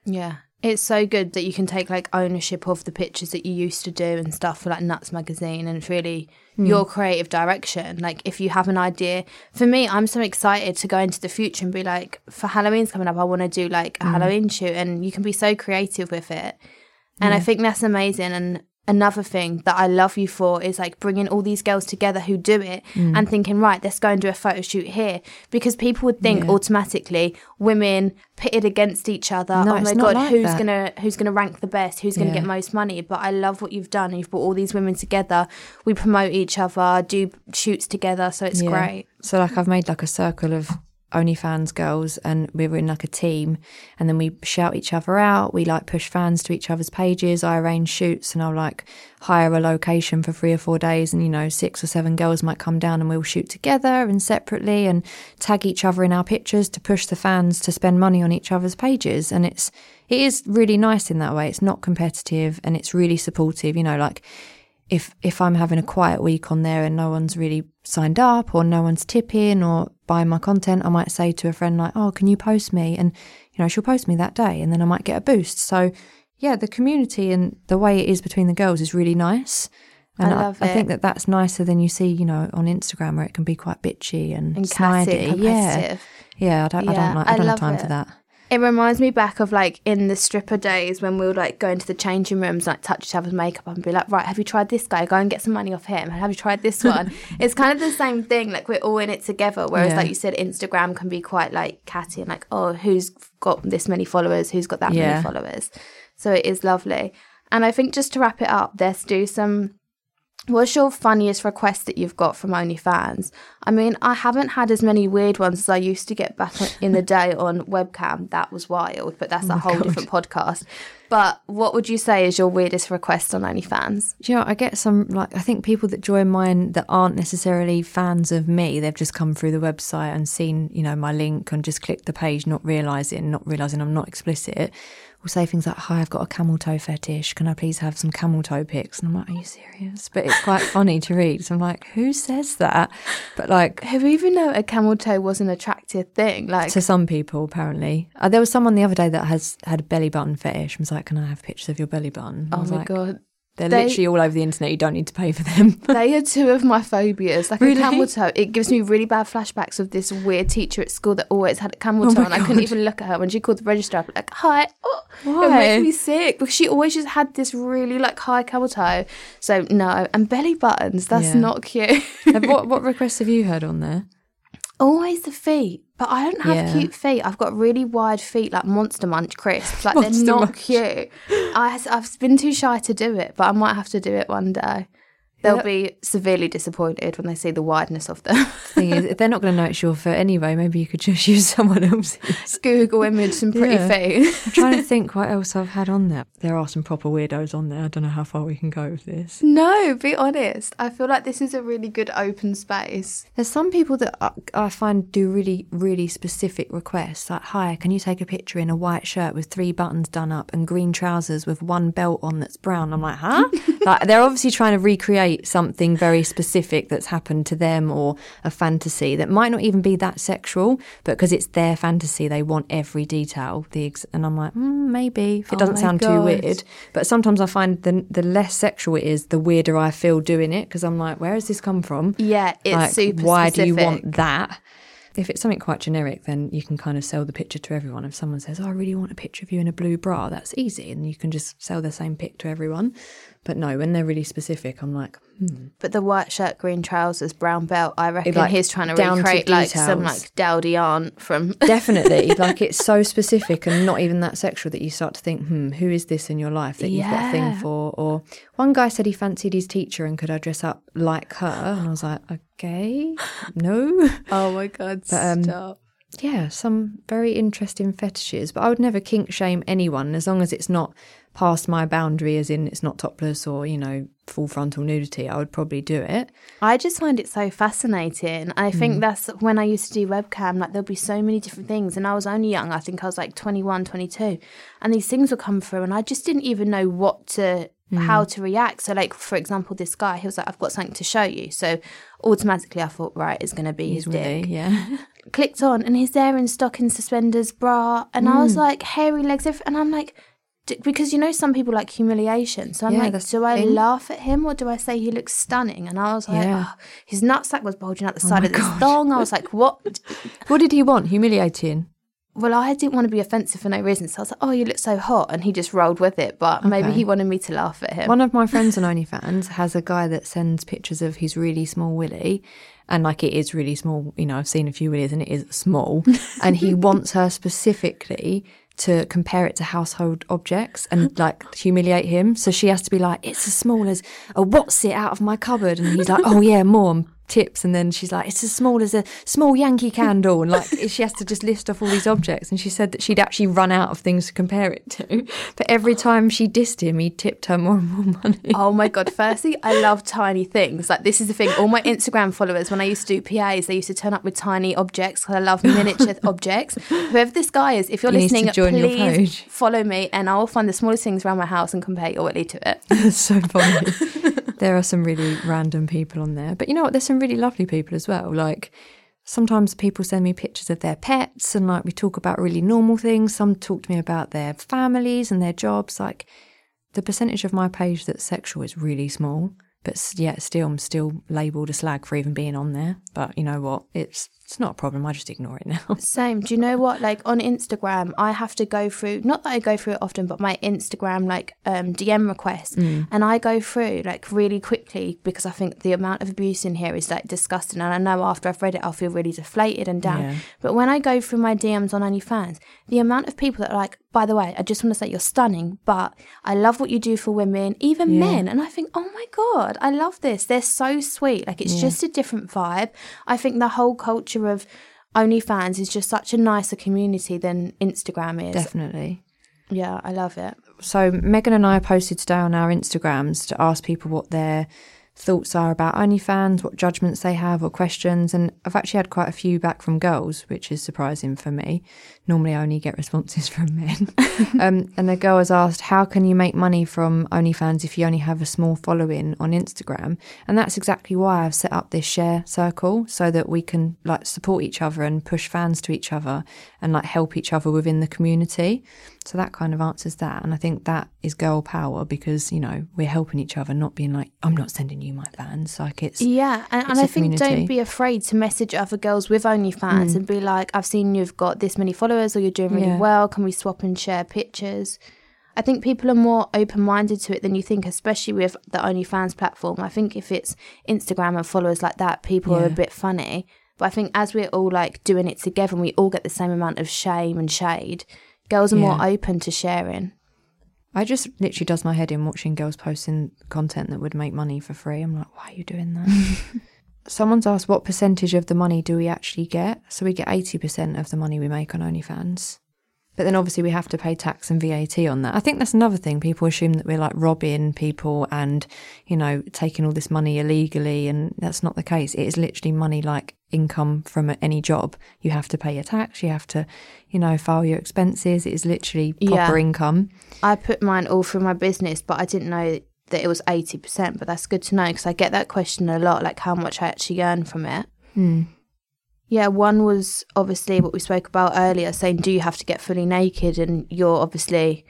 Yeah. It's so good that you can take like ownership of the pictures that you used to do and stuff for like Nuts magazine and really hmm. your creative direction. Like if you have an idea, for me, I'm so excited to go into the future and be like, for Halloween's coming up, I want to do like a hmm. Halloween shoot, and you can be so creative with it. And I think that's amazing. And another thing that I love you for is like bringing all these girls together who do it Mm. and thinking, right, let's go and do a photo shoot here. Because people would think automatically women pitted against each other. No, oh my god, like who's that. gonna who's gonna rank the best? Who's gonna Yeah. get most money? But I love what you've done. You've brought all these women together. We promote each other, do shoots together, so it's Yeah. great. So like I've made like a circle of OnlyFans girls and we were in like a team and then we shout each other out. We like push fans to each other's pages. I arrange shoots and I'll like hire a location for three or four days and you know, six or seven girls might come down and we'll shoot together and separately and tag each other in our pictures to push the fans to spend money on each other's pages. And it's it is really nice in that way. It's not competitive and it's really supportive, you know, like if if I'm having a quiet week on there and no one's really signed up or no one's tipping or buying my content, I might say to a friend like, "Oh, can you post me?" And you know, she'll post me that day, and then I might get a boost. So, yeah, the community and the way it is between the girls is really nice. And I love I, it. think that that's nicer than you see, you know, on Instagram where it can be quite bitchy and, And snidey. Yeah, yeah. I don't, I don't like. I I don't love have time it. for that. It reminds me back of like in the stripper days when we would like go into the changing rooms, like touch each other's makeup and be like, right, have you tried this guy? Go and get some money off him. Have you tried this one? <laughs> it's kind of the same thing. Like we're all in it together. Whereas, Yeah. like you said, Instagram can be quite like catty and like, oh, who's got this many followers? Who's got that Yeah. many followers? So it is lovely. And I think just to wrap it up, let's do some What's your funniest request that you've got from OnlyFans? I mean, I haven't had as many weird ones as I used to get back in the day on webcam. That was wild, but that's oh a whole different podcast. But what would you say is your weirdest request on OnlyFans? Do you know, I get some like I think people that join mine that aren't necessarily fans of me. They've just come through the website and seen, you know, my link and just clicked the page, not realizing, not realizing I'm not explicit. Will say things like, "Hi, I've got a camel toe fetish. Can I please have some camel toe pics?" And I'm like, "Are you serious?" But it's quite <laughs> funny to read. So I'm like, "Who says that?" But like, Who even know a camel toe was an attractive thing? Like, to some people, apparently, uh, there was someone the other day that has had a belly button fetish. and was like, "Can I have pictures of your belly button?" I oh my like, god, they're They- literally all over the internet. You don't need to pay for them. <laughs> they are two of my phobias. Like Really? a camel toe, it gives me really bad flashbacks of this weird teacher at school that always had a camel Oh toe, my and I couldn't even look at her when she called the registrar. I'd be like, "Hi," oh, it makes me sick because she always just had this really like high camel toe. So no, and belly buttons. That's Yeah. not cute. What what <laughs> requests have you heard on there? Always the feet, but I don't have Yeah. cute feet. I've got really wide feet, like Monster Munch crisps. Like Monster they're not Munch. cute. I, I've been too shy to do it, but I might have to do it one day. They'll be severely disappointed when they see the wideness of them. Thing is, if they're not going to know it's your foot anyway, maybe you could just <laughs> use someone else's. Google image some pretty Yeah. feet. I'm trying to think what else I've had on there. There are some proper weirdos on there. I don't know how far we can go with this. no, be honest. I feel like this is a really good open space. There's some people that I, I find do really, really specific requests. Like, hi, can you take a picture in a white shirt with three buttons done up and green trousers with one belt on that's brown? I'm like, huh? <laughs> like, they're obviously trying to recreate something very specific that's happened to them or a fantasy that might not even be that sexual, but because it's their fantasy, they want every detail. The ex- and I'm like, mm, maybe if it Oh doesn't sound too weird. But sometimes I find the the less sexual it is, the weirder I feel doing it because I'm like, where has this come from? Yeah, it's like, super why do you want that? If it's something quite generic, then you can kind of sell the picture to everyone. If someone says, oh, I really want a picture of you in a blue bra, that's easy. And you can just sell the same pic to everyone. But no, when they're really specific, I'm like, hmm. But the white shirt, green trousers, brown belt, I reckon like, he's trying to down to recreate like some like dowdy aunt from. <laughs> Definitely. like it's so specific and not even that sexual that you start to think, hmm, who is this in your life that you've got a thing for? Or one guy said he fancied his teacher and could I dress up like her? And I was like, okay, <gasps> no. oh my god! But, um, stop. yeah, some very interesting fetishes. But I would never kink shame anyone as long as it's not past my boundary, as in it's not topless or, you know, full frontal nudity. I would probably do it. I just find it so fascinating. I think that's when I used to do webcam, like there'll be so many different things. And I was only young, I think I was like 21, 22. And these things would come through, and I just didn't even know what to, Hmm. how to react. So, like, for example, this guy, he was like, I've got something to show you. So, automatically, I thought, right, it's going to be his He's dick. yeah. <laughs> Clicked on, and he's there in stocking suspenders, bra. And I Hmm. was like, hairy legs. And I'm like, because you know some people like humiliation. So I'm Yeah, like, do I thing. laugh at him or do I say he looks stunning? And I was like, Yeah. oh, his nutsack was bulging out the Oh side of his thong. I was like, what? <laughs> what did he want? Humiliating? Well, I didn't want to be offensive for no reason. So I was like, oh, you look so hot. And he just rolled with it. But maybe he wanted me to laugh at him. One of my friends on OnlyFans has a guy that sends pictures of his really small willy. And like it is really small, you know, I've seen a few willies and it is small. <laughs> and he wants her specifically to compare it to household objects and <laughs> like humiliate him. So she has to be like, it's as small as a what's it out of my cupboard. And he's like, oh yeah, more tips. And then she's like, it's as small as a small Yankee candle. And like she has to just list off all these objects. And she said that she'd actually run out of things to compare it to. But every time she dissed him, he tipped her more and more money. Oh my god! Firstly, I love tiny things. Like this is the thing. All my Instagram followers, when I used to do PAs, they used to turn up with tiny objects because I love miniature <laughs> objects. Whoever this guy is, if you're He listening, please page. follow me, and I will find the smallest things around my house and compare your Willy to it. <laughs> So funny. there are some really random people on there. But you know what? There's some really lovely people as well. Like sometimes people send me pictures of their pets and like we talk about really normal things. Some talk to me about their families and their jobs. Like the percentage of my page that's sexual is really small. But yet yeah, still, I'm still labelled a slag for even being on there. But you know what? It's it's not a problem. I just ignore it now. <laughs> Same. Do you know what? Like on Instagram, I have to go through. Not that I go through it often, but my Instagram like um, DM requests, Mm. and I go through like really quickly because I think the amount of abuse in here is like disgusting. And I know after I've read it, I'll feel really deflated and down. Yeah. But when I go through my DMs on OnlyFans, the amount of people that are like, by the way, I just want to say you're stunning, but I love what you do for women, even Yeah. men. And I think, oh my God, I love this. They're so sweet. Like it's Yeah. just a different vibe. I think the whole culture of OnlyFans is just such a nicer community than Instagram is. Definitely. Yeah, I love it. So Megan and I posted today on our Instagrams to ask people what their thoughts are about OnlyFans, what judgments they have or questions. And I've actually had quite a few back from girls, which is surprising for me. Normally I only get responses <laughs> from men. <laughs> um, and the girl has asked, how can you make money from OnlyFans if you only have a small following on Instagram? And that's exactly why I've set up this share circle so that we can like support each other and push fans to each other and like help each other within the community. So that kind of answers that. And I think that is girl power because, you know, we're helping each other, not being like, I'm not sending you my fans. Like it's Yeah, and, it's and I think community. don't be afraid to message other girls with OnlyFans Mm. and be like, I've seen you've got this many followers or you're doing really Yeah. well. Can we swap and share pictures? I think people are more open minded to it than you think, especially with the OnlyFans platform. I think if it's Instagram and followers like that, people are a bit funny. But I think as we're all like doing it together and we all get the same amount of shame and shade, girls are more open to sharing. I just literally does my head in watching girls posting content that would make money for free. I'm like, why are you doing that? <laughs> Someone's asked what percentage of the money do we actually get? So we get 80% of the money we make on OnlyFans. But then obviously we have to pay tax and VAT on that. I think that's another thing. People assume that we're like robbing people and, you know, taking all this money illegally. And that's not the case. It is literally money like income from any job. You have to pay your tax. You have to, you know, file your expenses. It is literally proper Yeah. income. I put mine all through my business, but I didn't know that it was 80%. But that's good to know because I get that question a lot like how much I actually earn from it. Hmm. Yeah, one was obviously what we spoke about earlier saying, do you have to get fully naked? And you're obviously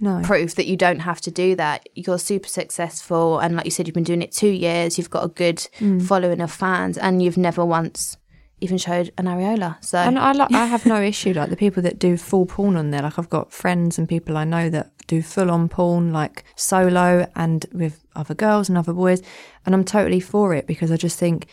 No. proof that you don't have to do that. You're super successful. And like you said, you've been doing it two years, you've got a good Mm. following of fans, and you've never once even showed an areola. So And I like I have no <laughs> issue like the people that do full porn on there. Like I've got friends and people I know that do full on porn, like solo and with other girls and other boys, and I'm totally for it because I just think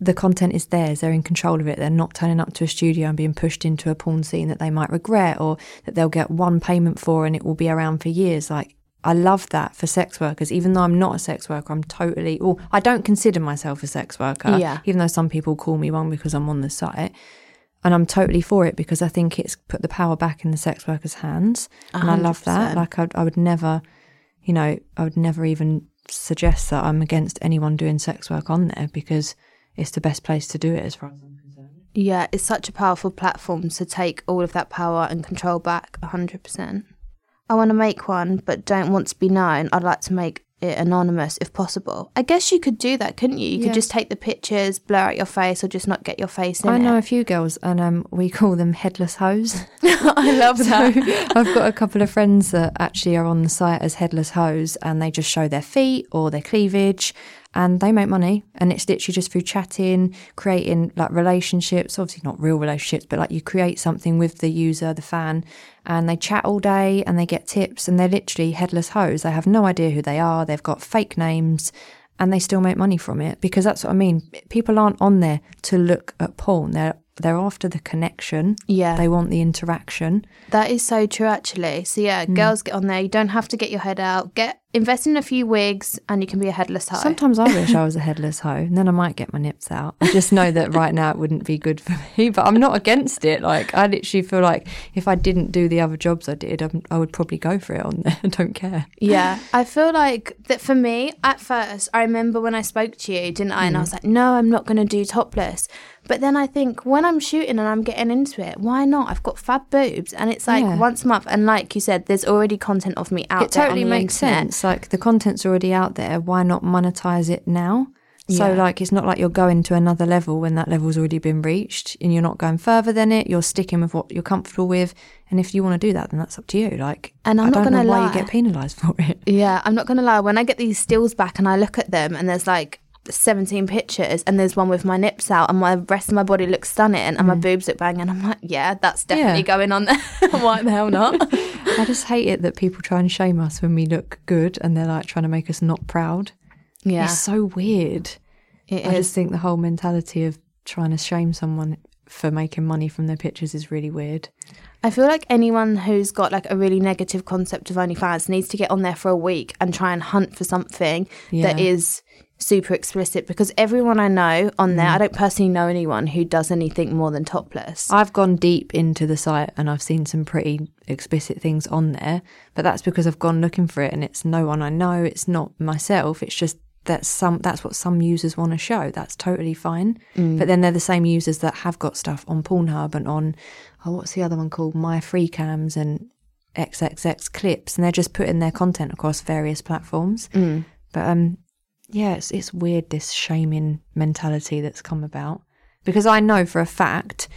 the content is theirs. They're in control of it. They're not turning up to a studio and being pushed into a porn scene that they might regret or that they'll get one payment for and it will be around for years. Like I love that for sex workers. Even though I'm not a sex worker, I'm totally. Well, I don't consider myself a sex worker. Yeah. Even though some people call me one because I'm on the site and I'm totally for it because I think it's put the power back in the sex workers' hands, and I love that. Like I, I would never, you know, I would never even suggest that I'm against anyone doing sex work on there because it's the best place to do it as far as I'm concerned. yeah, it's such a powerful platform to take all of that power and control back 100%. I want to make one, but don't want to be known. I'd like to make it anonymous if possible. I guess you could do that, couldn't you? You Yeah. could just take the pictures, blur out your face, or just not get your face in I know it. a few girls, and um, we call them headless hoes. <laughs> <laughs> I love that. I've got a couple of friends that actually are on the site as headless hoes, and they just show their feet or their cleavage, and they make money. And it's literally just through chatting, creating like relationships. Obviously, not real relationships, but like you create something with the user, the fan, and they chat all day and they get tips. And they're literally headless hoes. They have no idea who they are. They've got fake names. And they still make money from it because that's what I mean. People aren't on there to look at porn. They're they're after the connection. Yeah. They want the interaction. That is so true, actually. So yeah, mm. girls get on there. You don't have to get your head out. Get invest in a few wigs, and you can be a headless hoe. Sometimes I wish I <laughs> was a headless hoe, and then I might get my nips out. I just know that right now it wouldn't be good for me, but I'm not against it. Like I literally feel like if I didn't do the other jobs I did, I'm, I would probably go for it on there. <laughs> I don't care. Yeah, I feel like that for me, at first, I remember when I spoke to you, didn't I? And I mm. was like, no, I'm not going to do topless. But then I think when I'm shooting and I'm getting into it, why not? I've got fab boobs and it's like Yeah. once a month. And like you said, there's already content of me out there. it there. totally the makes internet. sense. Like the content's already out there. Why not monetize it now? So Yeah. like it's not like you're going to another level when that level's already been reached, and you're not going further than it. You're sticking with what you're comfortable with, and if you want to do that, then that's up to you. Like, And I'm I not know gonna why lie. you get penalised <laughs> for it. Yeah, I'm not going to lie. When I get these stills back and I look at them and there's like 17 pictures and there's one with my nips out and my rest of my body looks stunning and my boobs look banging, and I'm like, yeah, that's definitely Mm. Yeah. going on there. <laughs> why the hell not? <laughs> I just hate it that people try and shame us when we look good and they're like trying to make us not proud. Yeah, It's so weird. it I is. just think the whole mentality of trying to shame someone for making money from their pictures is really weird. I feel like anyone who's got like a really negative concept of OnlyFans needs to get on there for a week and try and hunt for something that Yeah. is super explicit because everyone I know on there, Mm. I don't personally know anyone who does anything more than topless. I've gone deep into the site and I've seen some pretty explicit things on there, but that's because I've gone looking for it and it's no one I know, it's not myself, it's just that's some that's what some users want to show. That's totally fine. But then they're the same users that have got stuff on Pornhub and on oh what's the other one called My Free Cams and XXX clips and they're just putting their content across various platforms. But um yeah, it's it's weird this shaming mentality that's come about. Because I know for a fact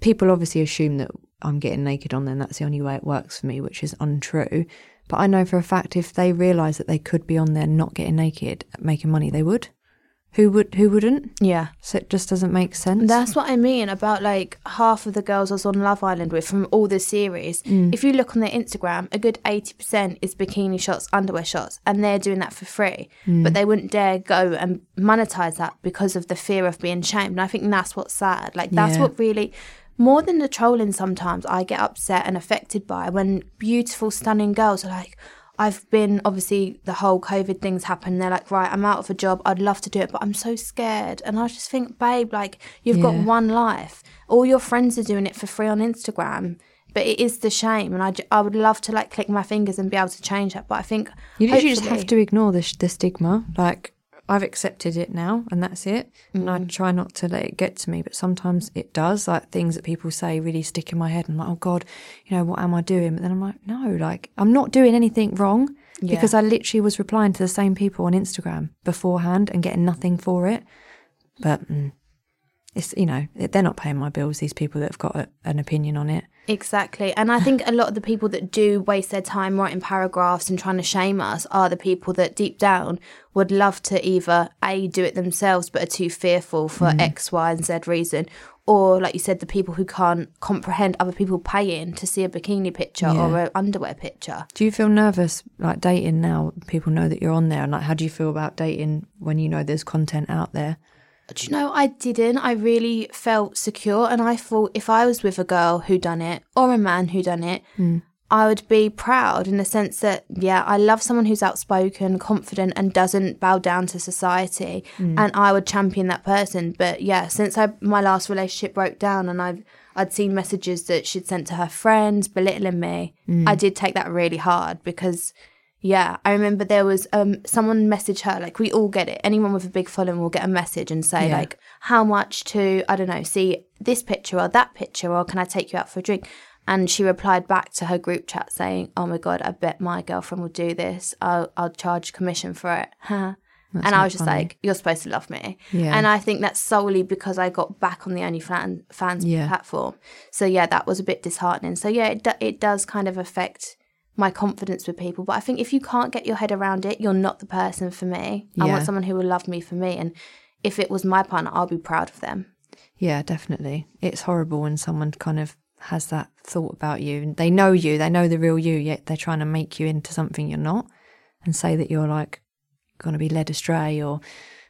people obviously assume that I'm getting naked on them. that's the only way it works for me, which is untrue. But I know for a fact if they realise that they could be on there not getting naked, making money, they would. Who would who wouldn't? yeah. So it just doesn't make sense. That's what I mean about like half of the girls I was on Love Island with from all the series. Mm. If you look on their Instagram, a good 80% is bikini shots, underwear shots, and they're doing that for free. Mm. But they wouldn't dare go and monetize that because of the fear of being shamed. And I think that's what's sad. Like, that's Yeah. what really, more than the trolling sometimes, I get upset and affected by when beautiful, stunning girls are like, I've been obviously the whole COVID things happened. They're like, right, I'm out of a job. I'd love to do it, but I'm so scared. And I just think, babe, like you've got one life. All your friends are doing it for free on Instagram, but it is the shame. And I, I would love to like click my fingers and be able to change that. But I think You literally just have to ignore the, sh- the stigma. Like, I've accepted it now and that's it. And I try not to let it get to me, but sometimes it does. Like, things that people say really stick in my head. I'm like, oh God, you know, what am I doing? But then I'm like, no, like, I'm not doing anything wrong because I literally was replying to the same people on Instagram beforehand and getting nothing for it. But mm, it's, you know, they're not paying my bills, these people that have got a, an opinion on it. Exactly. And I think a lot of the people that do waste their time writing paragraphs and trying to shame us are the people that deep down would love to either A, do it themselves but are too fearful for Mm. X, Y, and Z reason. Or, like you said, the people who can't comprehend other people paying to see a bikini picture or an underwear picture. Do you feel nervous like dating now? People know that you're on there, and like, how do you feel about dating when you know there's content out there? Do you know, I didn't. I really felt secure, and I thought if I was with a girl who done it or a man who done it, hmm. I would be proud in the sense that yeah, I love someone who's outspoken, confident, and doesn't bow down to society, hmm. and I would champion that person. But yeah, since I my last relationship broke down, and I've I'd seen messages that she'd sent to her friends belittling me, hmm. I did take that really hard because. Yeah, I remember there was um someone message her like we all get it. Anyone with a big following will get a message and say Yeah. like how much to I don't know see this picture or that picture or can I take you out for a drink? And she replied back to her group chat saying, "Oh my god, I bet my girlfriend will do this. I'll I'll charge commission for it." <laughs> Huh. That's and I was just funny. like, "You're supposed to love me." Yeah. And I think that's solely because I got back on the OnlyFans fans Yeah. platform. So yeah, that was a bit disheartening. So yeah, it do, it does kind of affect my confidence with people. But I think if you can't get your head around it, you're not the person for me. I want someone who will love me for me. And if it was my partner, I'll be proud of them. Yeah, definitely. It's horrible when someone kind of has that thought about you and they know you, they know the real you, yet they're trying to make you into something you're not and say that you're like going to be led astray or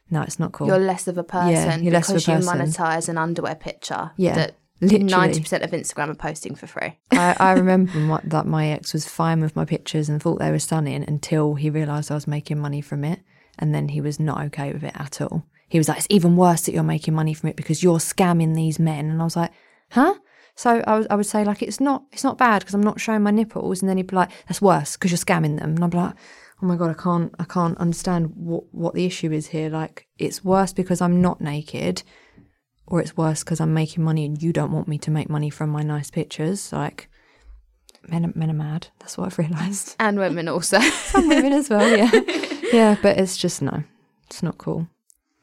no, it's not cool. You're less of a person Yeah, you're less of a because you monetize an underwear picture Yeah, that literally. ninety percent of Instagram are posting for free. I, I <laughs> remember my, that my ex was fine with my pictures and thought they were stunning until he realised I was making money from it. And then he was not okay with it at all. He was like, it's even worse that you're making money from it because you're scamming these men. And I was like, huh? So I, was, I would say like, it's not, it's not bad because I'm not showing my nipples. And then he'd be like, that's worse because you're scamming them. And I'd be like, oh my God, I can't, I can't understand what, what the issue is here. Like it's worse because I'm not naked or it's worse because I'm making money and you don't want me to make money from my nice pictures. Like, men are, men are mad. That's what I've realised. <laughs> And women also. <laughs> Some women as well, yeah. <laughs> yeah, but it's just no, it's not cool.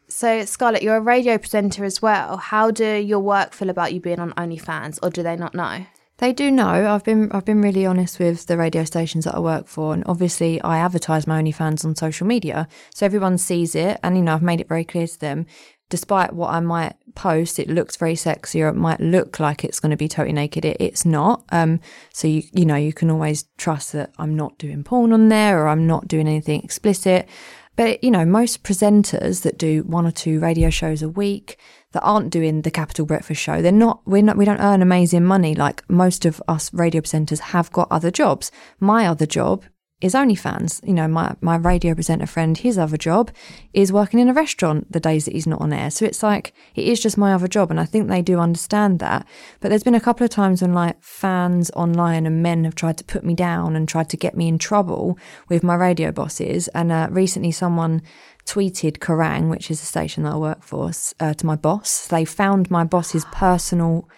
So, Scarlett, you're a radio presenter as well. How do your work feel about you being on OnlyFans, or do they not know? They do know. I've been I've been really honest with the radio stations that I work for, and obviously I advertise my OnlyFans on social media, so everyone sees it, and you know I've made it very clear to them. Despite what I might post, it looks very sexy, or it might look like it's going to be totally naked. It, it's not. Um, so you you know you can always trust that I'm not doing porn on there, or I'm not doing anything explicit. But you know, most presenters that do one or two radio shows a week that aren't doing the Capital Breakfast Show, they're not. We're not. We don't earn amazing money like most of us radio presenters have got other jobs. My other job is OnlyFans. You know, my my radio presenter friend, his other job is working in a restaurant the days that he's not on air. So it's like it is just my other job, and I think they do understand that. But there's been a couple of times when like fans online and men have tried to put me down and tried to get me in trouble with my radio bosses. And uh, recently, someone tweeted Kerrang, which is a station that I work for, uh, to my boss. They found my boss's personal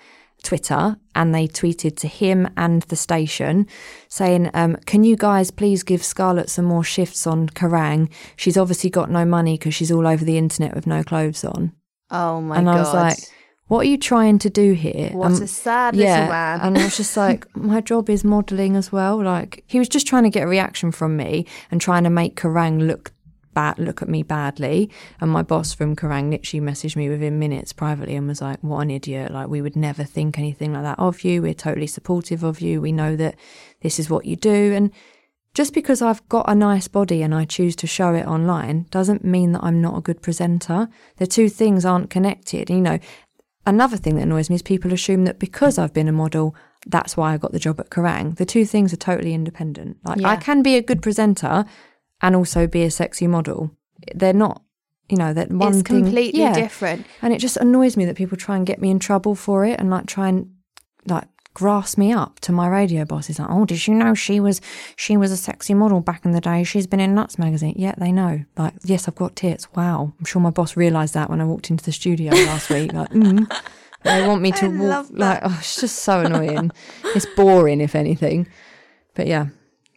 Twitter and they tweeted to him and the station saying, um, Can you guys please give Scarlett some more shifts on Kerrang? She's obviously got no money because she's all over the internet with no clothes on. Oh my and god! I was like, What are you trying to do here? What Um, a sad little man. and I was just like, <laughs> my job is modelling as well. Like he was just trying to get a reaction from me and trying to make Kerrang look bad, look at me badly. And my boss from Kerrang literally messaged me within minutes privately and was like, "What an idiot! Like we would never think anything like that of you. We're totally supportive of you. We know that this is what you do." And just because I've got a nice body and I choose to show it online doesn't mean that I'm not a good presenter. The two things aren't connected. You know, another thing that annoys me is people assume that because I've been a model, that's why I got the job at Kerrang. The two things are totally independent. Like I can be a good presenter and also be a sexy model. They're not, you know, that one it's thing- completely yeah. different. And it just annoys me that people try and get me in trouble for it and like try and like grass me up to my radio boss. He's like, Oh, did you know she was she was a sexy model back in the day? She's been in Nuts magazine. Yeah, they know. Like, yes, I've got tits. Wow. I'm sure my boss realised that when I walked into the studio last week. Like, mm. <laughs> They want me to I walk like oh, it's just so annoying. it's boring if anything. But yeah,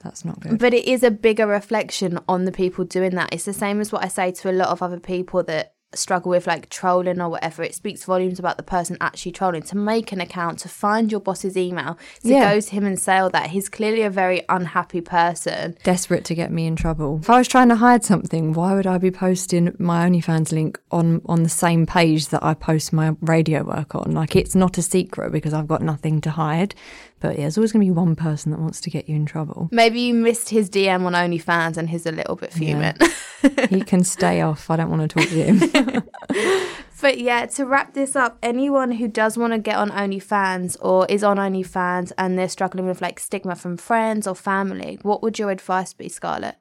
that's not good. But it is a bigger reflection on the people doing that. It's the same as what I say to a lot of other people that struggle with like trolling or whatever, it speaks volumes about the person actually trolling. To make an account, to find your boss's email, to Yeah. go to him and say all that, he's clearly a very unhappy person. desperate to get me in trouble. If I was trying to hide something, why would I be posting my OnlyFans link on on the same page that I post my radio work on? Like it's not a secret because I've got nothing to hide. But yeah, there's always going to be one person that wants to get you in trouble. Maybe you missed his DM on OnlyFans and he's a little bit fuming. <laughs> he can stay off. I don't want to talk to him. <laughs> But yeah, to wrap this up, anyone who does want to get on OnlyFans or is on OnlyFans and they're struggling with like stigma from friends or family, what would your advice be, Scarlett?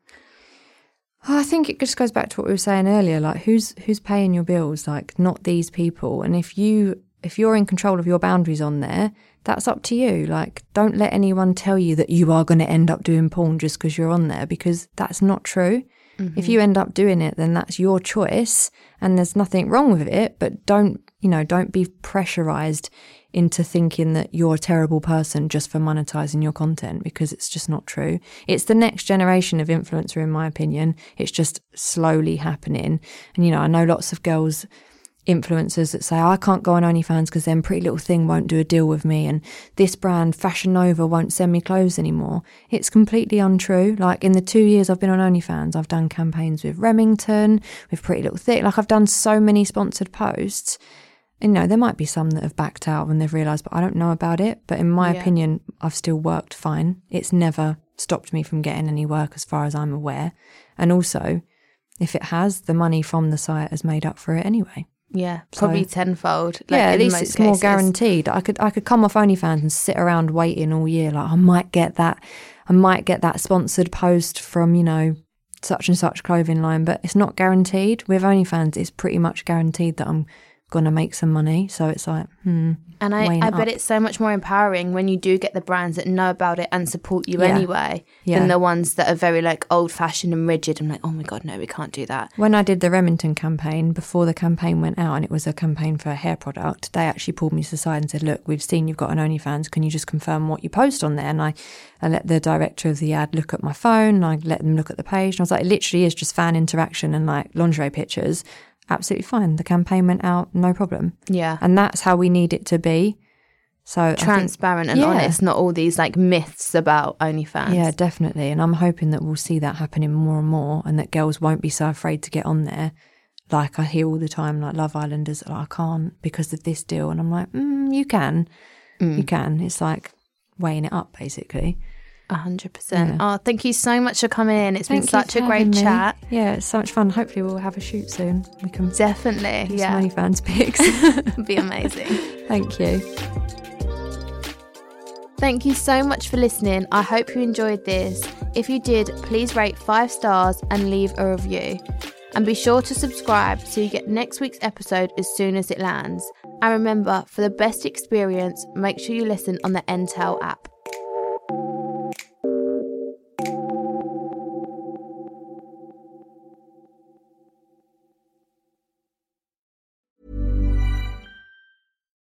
Oh, I think it just goes back to what we were saying earlier. Like, who's who's paying your bills? Like, not these people. And if you if you're in control of your boundaries on there, that's up to you. Like, don't let anyone tell you that you are going to end up doing porn just because you're on there, because that's not true. If mm-hmm. you end up doing it, then that's your choice, and there's nothing wrong with it. But don't you know? Don't be pressurized into thinking that you're a terrible person just for monetizing your content because it's just not true. It's the next generation of influencer, in my opinion. It's just slowly happening. And, you know, I know lots of girls, influencers that say, oh, I can't go on OnlyFans because then Pretty Little Thing won't do a deal with me. And this brand, Fashion Nova, won't send me clothes anymore. It's completely untrue. Like in the two years I've been on OnlyFans, I've done campaigns with Remington, with Pretty Little Thing. Like I've done so many sponsored posts you know, there might be some that have backed out when they've realised, but I don't know about it. But in my Yeah. opinion, I've still worked fine. It's never stopped me from getting any work as far as I'm aware. And also, if it has, the money from the site has made up for it anyway. Yeah, probably So- tenfold. like, yeah, at least it's more guaranteed. I could I could come off OnlyFans and sit around waiting all year. Like I might get that, I might get that sponsored post from you know such and such clothing line, but it's not guaranteed. With OnlyFans, it's pretty much guaranteed that I'm gonna make some money. So it's like, hmm. And I, I bet up. it's so much more empowering when you do get the brands that know about it and support you Yeah. anyway Yeah. than the ones that are very like old fashioned and rigid and like, oh my God, no, we can't do that. When I did the Remington campaign, before the campaign went out, and it was a campaign for a hair product, they actually pulled me to the side and said, Look, we've seen you've got an OnlyFans. Can you just confirm what you post on there? And I, I let the director of the ad look at my phone, and I let them look at the page. And I was like, It literally is just fan interaction and like lingerie pictures. Absolutely fine. The campaign went out, no problem. Yeah. And that's how we need it to be. So I think- Transparent and Yeah. honest, not all these like myths about OnlyFans. Yeah, definitely. And I'm hoping that we'll see that happening more and more and that girls won't be so afraid to get on there. Like I hear all the time, like Love Islanders, like, I can't because of this deal. And I'm like, mm, you can. You can. It's like weighing it up, basically. A hundred percent. Oh, thank you so much for coming in. It's been such a great me. chat. Yeah, it's so much fun. Hopefully, we'll have a shoot soon. We can Definitely. Yeah. some OnlyFans pics. Be amazing. Thank you. Thank you so much for listening. I hope you enjoyed this. If you did, please rate five stars and leave a review. And be sure to subscribe so you get next week's episode as soon as it lands. And remember, for the best experience, make sure you listen on the Entale app.